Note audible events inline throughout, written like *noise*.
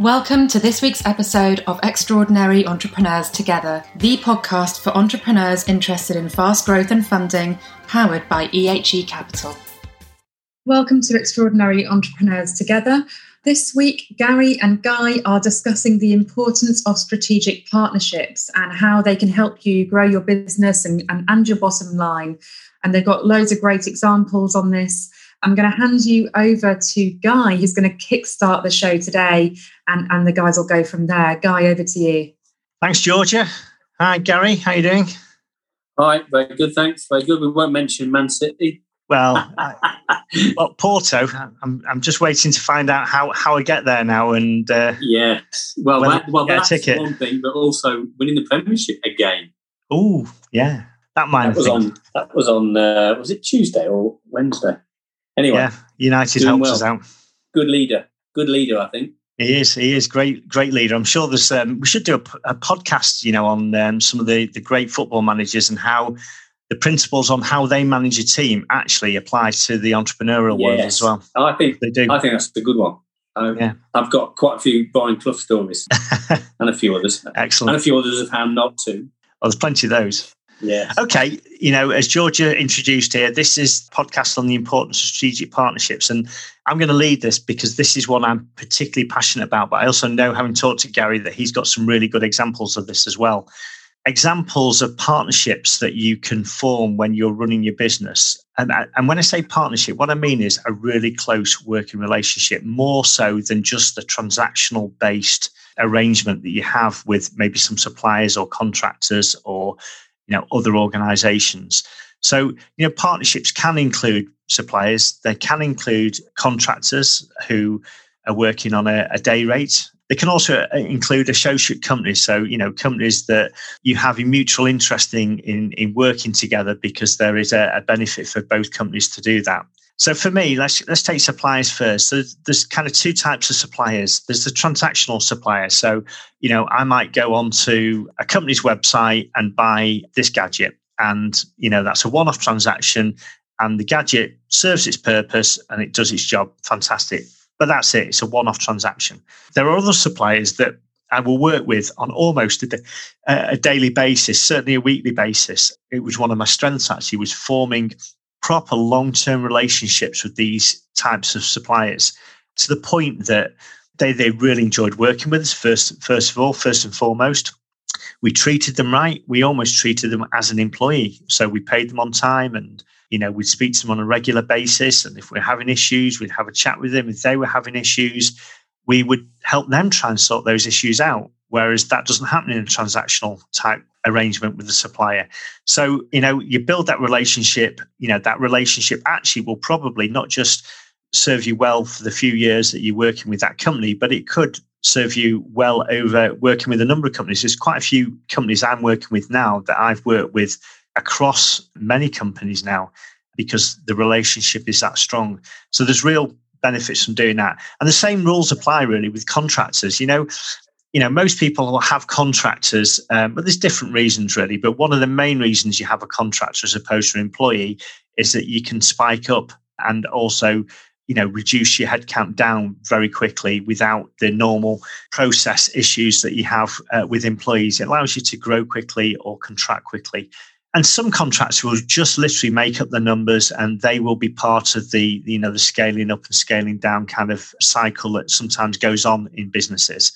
Welcome to this week's episode of Extraordinary Entrepreneurs Together, the podcast for entrepreneurs interested in fast growth and funding, powered by EHE Capital. Welcome to Extraordinary Entrepreneurs Together. This week, Gary and Guy are discussing the importance of strategic partnerships and how they can help you grow your business and, and, and your bottom line. And they've got loads of great examples on this. I'm going to hand you over to Guy, who's going to kickstart the show today, and, and the guys will go from there. Guy, over to you. Thanks, Georgia. Hi, Gary. How you doing? Hi, very good. Thanks. Very good. We won't mention Man City. Well, *laughs* well, Porto. I'm, I'm just waiting to find out how, how I get there now. And uh, yes, well, that, well, that's ticket. one thing, but also winning the Premiership again. Oh, yeah, that might. That was on. That was on. Uh, was it Tuesday or Wednesday? Anyway, yeah, United helps well. us out. Good leader, good leader, I think. He is. He is great. Great leader. I'm sure there's. Um, we should do a, a, podcast, you know, on um, some of the the great football managers and how the principles on how they manage a team actually apply to the entrepreneurial yes. world as well. I think they do. I think that's a good one. Um, yeah. I've got quite a few Brian Clough stories *laughs* and a few others. Excellent. And a few others of how not to. Oh, there's plenty of those. Yeah. Okay. You know, as Georgia introduced here, this is podcast on the importance of strategic partnerships. And I'm going to lead this because this is one I'm particularly passionate about. But I also know, having talked to Gary, that he's got some really good examples of this as well. Examples of partnerships that you can form when you're running your business. And, and when I say partnership, what I mean is a really close working relationship, more so than just the transactional based arrangement that you have with maybe some suppliers or contractors or you know other organizations. So you know partnerships can include suppliers. They can include contractors who are working on a, a day rate. They can also uh, include associate companies. So you know companies that you have a mutual interest in in, in working together because there is a, a benefit for both companies to do that so for me, let's let's take suppliers first. So there's kind of two types of suppliers. There's the transactional supplier. So you know, I might go onto a company's website and buy this gadget, and you know that's a one-off transaction, and the gadget serves its purpose and it does its job. Fantastic. But that's it. It's a one-off transaction. There are other suppliers that I will work with on almost a, a, daily basis, certainly a weekly basis. It was one of my strengths actually was forming proper long term relationships with these types of suppliers to the point that they, they really enjoyed working with us, first, first of all, first and foremost. We treated them right. We almost treated them as an employee. So we paid them on time and you know, we'd speak to them on a regular basis. And if we're having issues, we'd have a chat with them. If they were having issues, we would help them try and sort those issues out. Whereas that doesn't happen in a transactional type arrangement with the supplier. So, you know, you build that relationship, you know, that relationship actually will probably not just serve you well for the few years that you're working with that company, but it could serve you well over working with a number of companies. There's quite a few companies I'm working with now that I've worked with across many companies now because the relationship is that strong. So there's real benefits from doing that. And the same rules apply really with contractors. You know, you know, most people will have contractors, um, but there's different reasons really. But one of the main reasons you have a contractor as opposed to an employee is that you can spike up and also, you know, reduce your headcount down very quickly without the normal process issues that you have uh, with employees. It allows you to grow quickly or contract quickly. And some contracts will just literally make up the numbers and they will be part of the, you know, the scaling up and scaling down kind of cycle that sometimes goes on in businesses.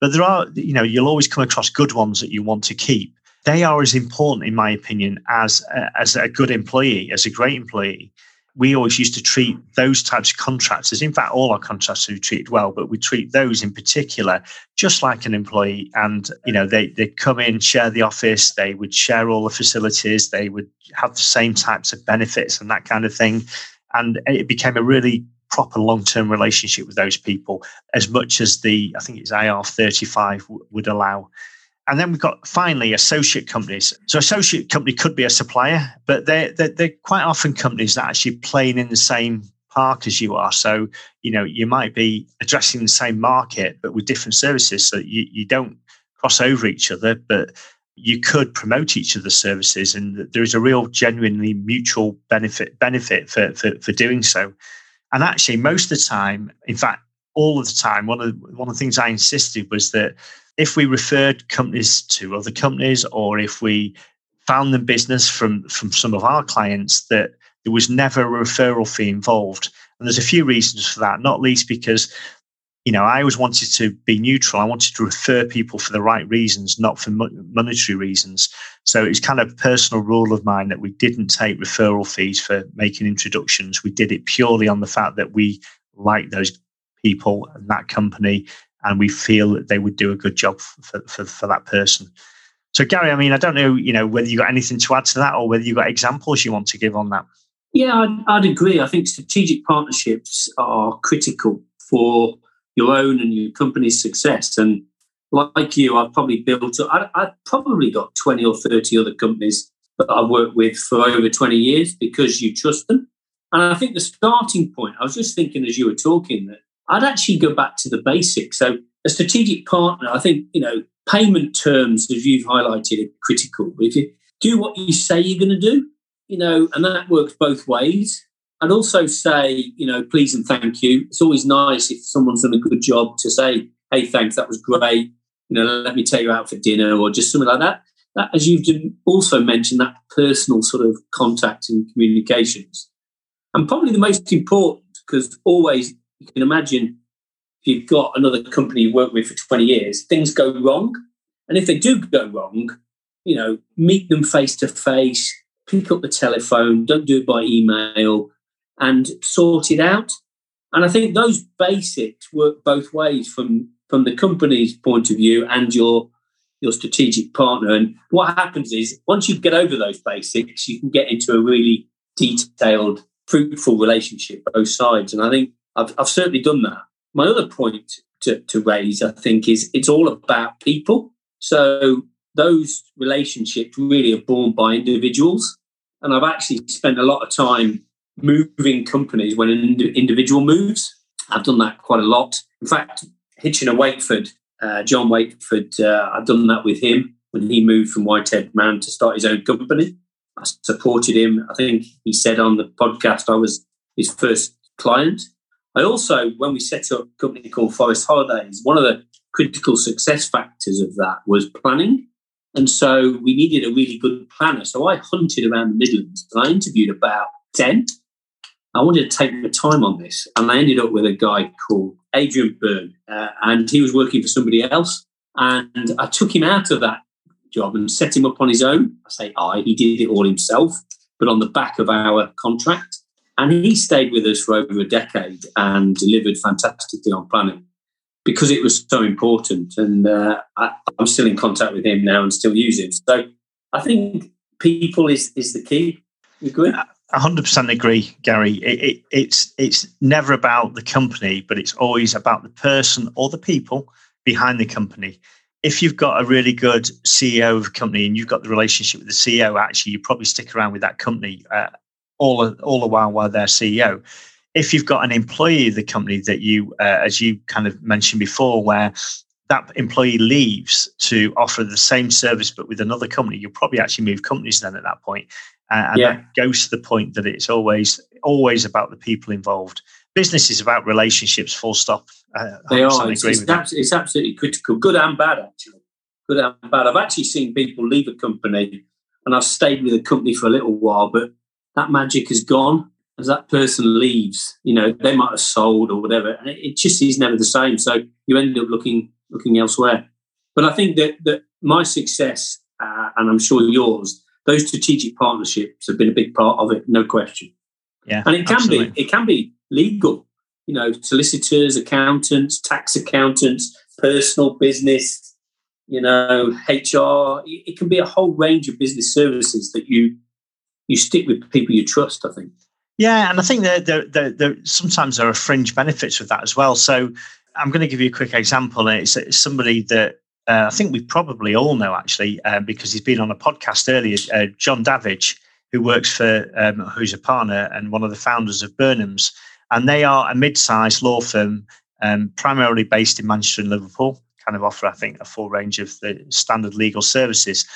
But there are, you know, you'll always come across good ones that you want to keep. They are as important, in my opinion, as a, as a good employee, as a great employee. We always used to treat those types of contractors, in fact, all our contractors we treated well, but we treat those in particular just like an employee. And, you know, they, they come in, share the office, they would share all the facilities, they would have the same types of benefits and that kind of thing. And it became a really proper long term relationship with those people as much as the, I think it's IR 35 w- would allow. And then we've got finally associate companies. So, associate company could be a supplier, but they're, they're, they're quite often companies that actually playing in the same park as you are. So, you know, you might be addressing the same market, but with different services. So, you, you don't cross over each other, but you could promote each other's services. And there is a real, genuinely mutual benefit benefit for, for, for doing so. And actually, most of the time, in fact, all of the time, one of one of the things I insisted was that if we referred companies to other companies, or if we found them business from from some of our clients, that there was never a referral fee involved. And there's a few reasons for that, not least because you know, I always wanted to be neutral. I wanted to refer people for the right reasons, not for monetary reasons. So it's kind of a personal rule of mine that we didn't take referral fees for making introductions. We did it purely on the fact that we like those people and that company, and we feel that they would do a good job for, for, for that person. So, Gary, I mean, I don't know, you know, whether you got anything to add to that or whether you got examples you want to give on that. Yeah, I'd, I'd agree. I think strategic partnerships are critical for your own and your company's success. And like you, I've probably built, I, I've probably got 20 or 30 other companies that I've worked with for over 20 years because you trust them. And I think the starting point, I was just thinking as you were talking that I'd actually go back to the basics. So a strategic partner, I think, you know, payment terms, as you've highlighted, are critical. If you do what you say you're going to do, you know, and that works both ways. I'd also say, you know, please and thank you. It's always nice if someone's done a good job to say, hey, thanks, that was great. You know, let me take you out for dinner or just something like that. That, as you've also mentioned, that personal sort of contact and communications. And probably the most important, because always you can imagine if you've got another company you work with for 20 years, things go wrong. And if they do go wrong, you know, meet them face to face, pick up the telephone, don't do it by email, and sort it out. And I think those basics work both ways from, from the company's point of view and your your strategic partner. And what happens is once you get over those basics, you can get into a really detailed, fruitful relationship both sides. And I think I've, I've certainly done that. My other point to, to raise, I think, is it's all about people. So those relationships really are born by individuals. And I've actually spent a lot of time moving companies when an individual moves. I've done that quite a lot. In fact, Hitchenor Wakeford, uh, John Wakeford, uh, I've done that with him when he moved from Whitehead Mann to start his own company. I supported him. I think he said on the podcast I was his first client. I also, when we set up a company called Forest Holidays, one of the critical success factors of that was planning. And so we needed a really good planner. So I hunted around the Midlands and I interviewed about 10 I wanted to take my time on this, and I ended up with a guy called Adrian Byrne, uh, and he was working for somebody else. And I took him out of that job and set him up on his own. I say I, he did it all himself, but on the back of our contract. And he stayed with us for over a decade and delivered fantastically on planning because it was so important. And uh, I, am still in contact with him now and still use him. So I think people is, is the key. You agree? Hundred percent agree, Gary. It, it, it's it's never about the company, but it's always about the person or the people behind the company. If you've got a really good CEO of a company and you've got the relationship with the CEO, actually, you probably stick around with that company uh, all all the while while they're CEO. If you've got an employee of the company that you, uh, as you kind of mentioned before, where that employee leaves to offer the same service but with another company, you'll probably actually move companies then at that point. Uh, and yeah. that goes to the point that it's always always about the people involved. Business is about relationships, full stop. Uh, they are. It's, it's, abs- it's, absolutely critical, good and bad, actually. Good and bad. I've actually seen people leave a company and I've stayed with a company for a little while, but that magic is gone as that person leaves. You know, they might have sold or whatever, and it, it just is never the same. So you end up looking looking elsewhere. But I think that that my success, uh, and I'm sure yours, those strategic partnerships have been a big part of it, no question. Yeah, and it can absolutely. be it can be legal. You know, solicitors, accountants, tax accountants, personal business. You know, HR. It can be a whole range of business services that you you stick with people you trust. I think. Yeah, and I think that there, there, there, sometimes there are fringe benefits with that as well. So I'm going to give you a quick example. It's, it's somebody that uh, I think we probably all know actually, uh, because he's been on a podcast earlier, uh, John Davidge, who works for, um, who's a partner and one of the founders of Burnham's. And they are a mid sized law firm, um, primarily based in Manchester and Liverpool, kind of offer, I think, a full range of the standard legal services.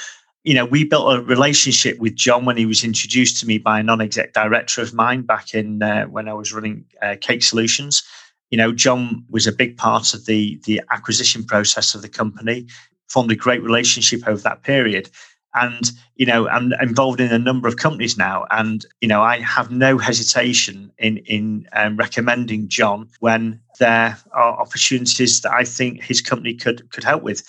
You know, we built a relationship with John when he was introduced to me by a non exec director of mine back in uh, when I was running uh, Cake Solutions you know, John was a big part of the the acquisition process of the company, formed a great relationship over that period. And, you know, I'm involved in a number of companies now. And, you know, I have no hesitation in, in um, recommending John when there are opportunities that I think his company could, could help with.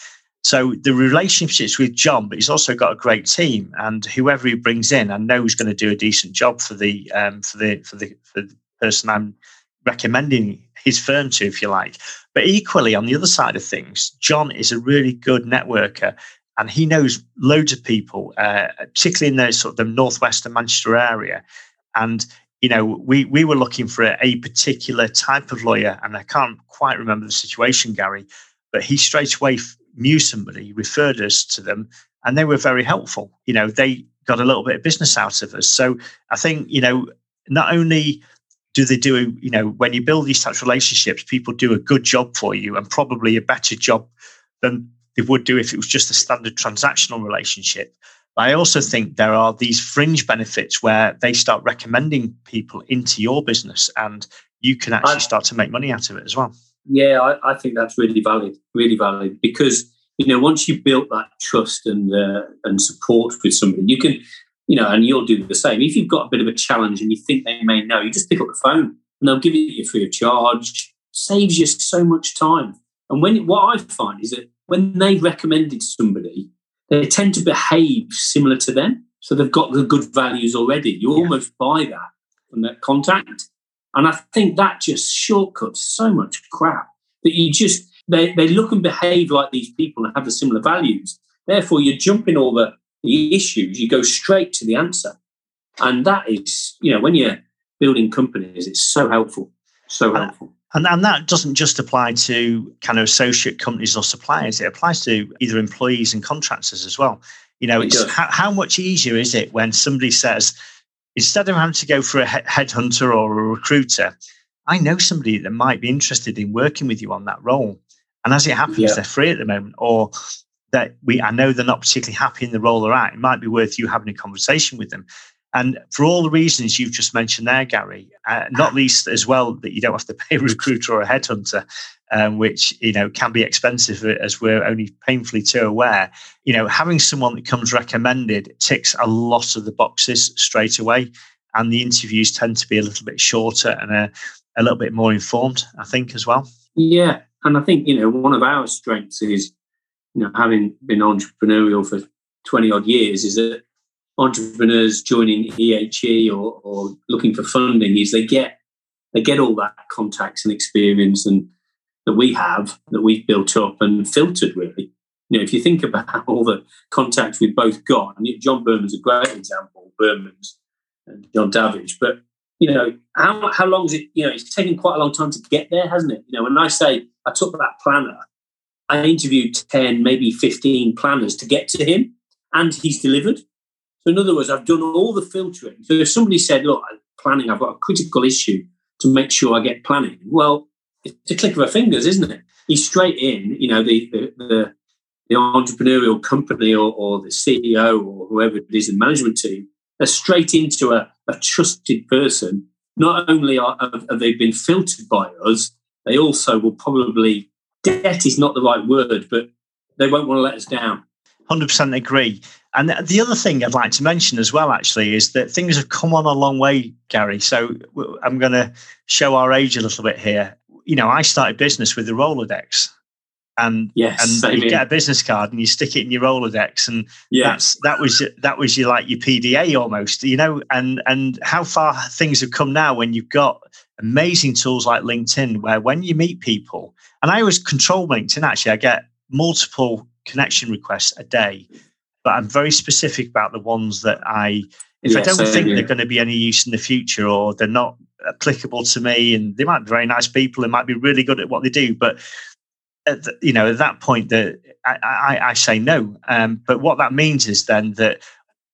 So the relationships with John, but he's also got a great team, and whoever he brings in, I know he's going to do a decent job for the um, for the for the for the person I'm recommending his firm to, if you like. But equally, on the other side of things, John is a really good networker and he knows loads of people, uh, particularly in the sort of the northwestern Manchester area. And you know, we we were looking for a, a, particular type of lawyer, and I can't quite remember the situation, Gary, but he straight away knew somebody, referred us to them, and they were very helpful. You know, they got a little bit of business out of us. So I think you know, not only do they do you know when you build these types of relationships, people do a good job for you, and probably a better job than they would do if it was just a standard transactional relationship. But I also think there are these fringe benefits where they start recommending people into your business and you can actually start to make money out of it as well. Yeah, I, I think that's really valid, really valid because you know once you built that trust and uh, and support with somebody, you can you know, and you'll do the same. If you've got a bit of a challenge and you think they may know, you just pick up the phone and they'll give it you free of charge. Saves you so much time. And when what I find is that when they recommended somebody, they tend to behave similar to them. So they've got the good values already. You yeah. almost buy that from that contact. And I think that just shortcuts so much crap that you just, they, they look and behave like these people and have the similar values. Therefore, you're jumping all the, the issues, you go straight to the answer. And that is, you know, when you're building companies, it's so helpful. So helpful. And, and that doesn't just apply to kind of associate companies or suppliers, it applies to either employees and contractors as well. You know, it's how, how, much easier is it when somebody says, instead of having to go for a headhunter or a recruiter, I know somebody that might be interested in working with you on that role. And as it happens, yeah. they're free at the moment, or that we I know they're not particularly happy in the role they're at. It might be worth you having a conversation with them. And for all the reasons you've just mentioned there, Gary, uh, not least as well that you don't have to pay *laughs* a recruiter or a headhunter, um, which you know can be expensive as we're only painfully too aware. You know, having someone that comes recommended ticks a lot of the boxes straight away, and the interviews tend to be a little bit shorter and a, a little bit more informed. I think as well. Yeah, and I think you know one of our strengths is you know having been entrepreneurial for twenty odd years is that entrepreneurs joining EHE or, or looking for funding is they get they get all that contacts and experience and that we have that we've built up and filtered really. You know, if you think about *laughs* all the contacts we've both got, and John Berman's a great example, Berman's and John Davidge, but you know, how how long is it? You know, it's taken quite a long time to get there, hasn't it? You know, when I say I took that planner, I interviewed 10, maybe 15 planners to get to him, and he's delivered. So, in other words, I've done all the filtering. So, if somebody said, Look, I'm planning, I've got a critical issue to make sure I get planning, well, it's a click of her fingers, isn't it? He's straight in, you know, the, the, the, the entrepreneurial company or, or, the CEO or whoever it is in the management team, are straight into a, a trusted person. Not only are, have they been filtered by us, they also will probably, debt is not the right word, but they won't want to let us down. 100% agree. And the other thing I'd like to mention as well, actually, is that things have come on a long way, Gary. So I'm going to show our age a little bit here. You know, I started business with the Rolodex, and yes, and you get a business card and you stick it in your Rolodex, and yes. that's that was that was your like your PDA almost, you know. And and how far things have come now when you've got amazing tools like LinkedIn, where when you meet people, and I always control LinkedIn. Actually, I get multiple connection requests a day but I'm very specific about the ones that I, if I don't think they're going to be any use in the future or they're not applicable to me, and they might be very nice people, they might be really good at what they do, but at the, you know, at that point, that I, I, I, say no. Um, but what that means is then that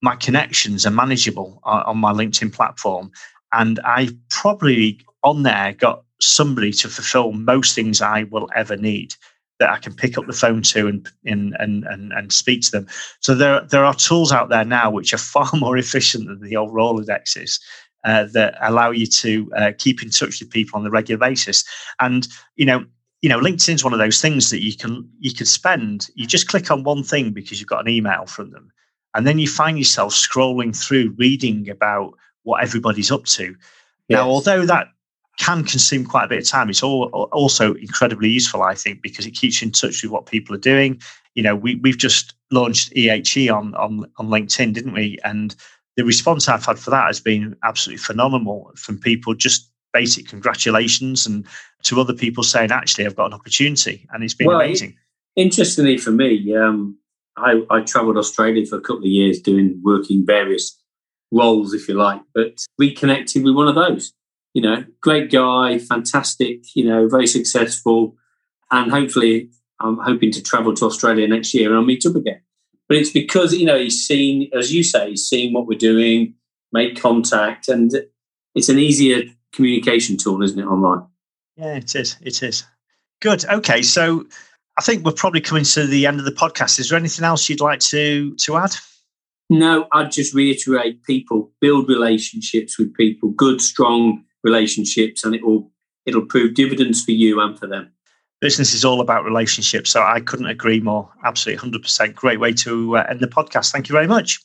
my connections are manageable on, on my LinkedIn platform, and I probably on there got somebody to fulfill most things I will ever need that I can pick up the phone to and and and and, and speak to them. So there there are tools out there now which are *laughs* far more efficient than the old Rolodexes. uh, that allow you to uh, keep in touch with people on a regular basis. And you know, you know, LinkedIn is one of those things that you can you can spend. You just click on one thing because you've got an email from them, and then you find yourself scrolling through, reading about what everybody's up to. Yes. Now, although that can consume quite a bit of time. It's all, also incredibly useful, I think, because it keeps you in touch with what people are doing. You know, we, we've just launched EHE on, on, on LinkedIn, didn't we? And the response I've had for that has been absolutely phenomenal from people just basic congratulations and to other people saying, actually, I've got an opportunity. And it's been well, amazing. Interestingly for me, um, I, I traveled Australia for a couple of years doing working various roles, if you like, but reconnected with one of those you know, great guy, fantastic, you know, very successful. And hopefully, I'm hoping to travel to Australia next year and I'll meet up again. But it's because, you know, he's seen, as you say, he's seen what we're doing, made contact, and it's an easier communication tool, isn't it, online? Yeah, it is. It is. Good. Okay. So I think we're probably coming to the end of the podcast. Is there anything else you'd like to to add? No, I'd just reiterate people build relationships with people, good, strong relationships and it will it'll prove dividends for you and for them. Business is all about relationships so i couldn't agree more. Absolutely 100% great way to uh, end the podcast. Thank you very much.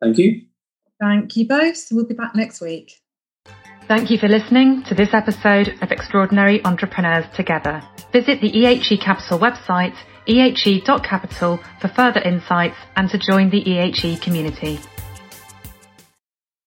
Thank you. Thank you both. We'll be back next week. Thank you for listening to this episode of Extraordinary Entrepreneurs Together. Visit the EHE Capital website, ehe.capital, for further insights and to join the EHE community.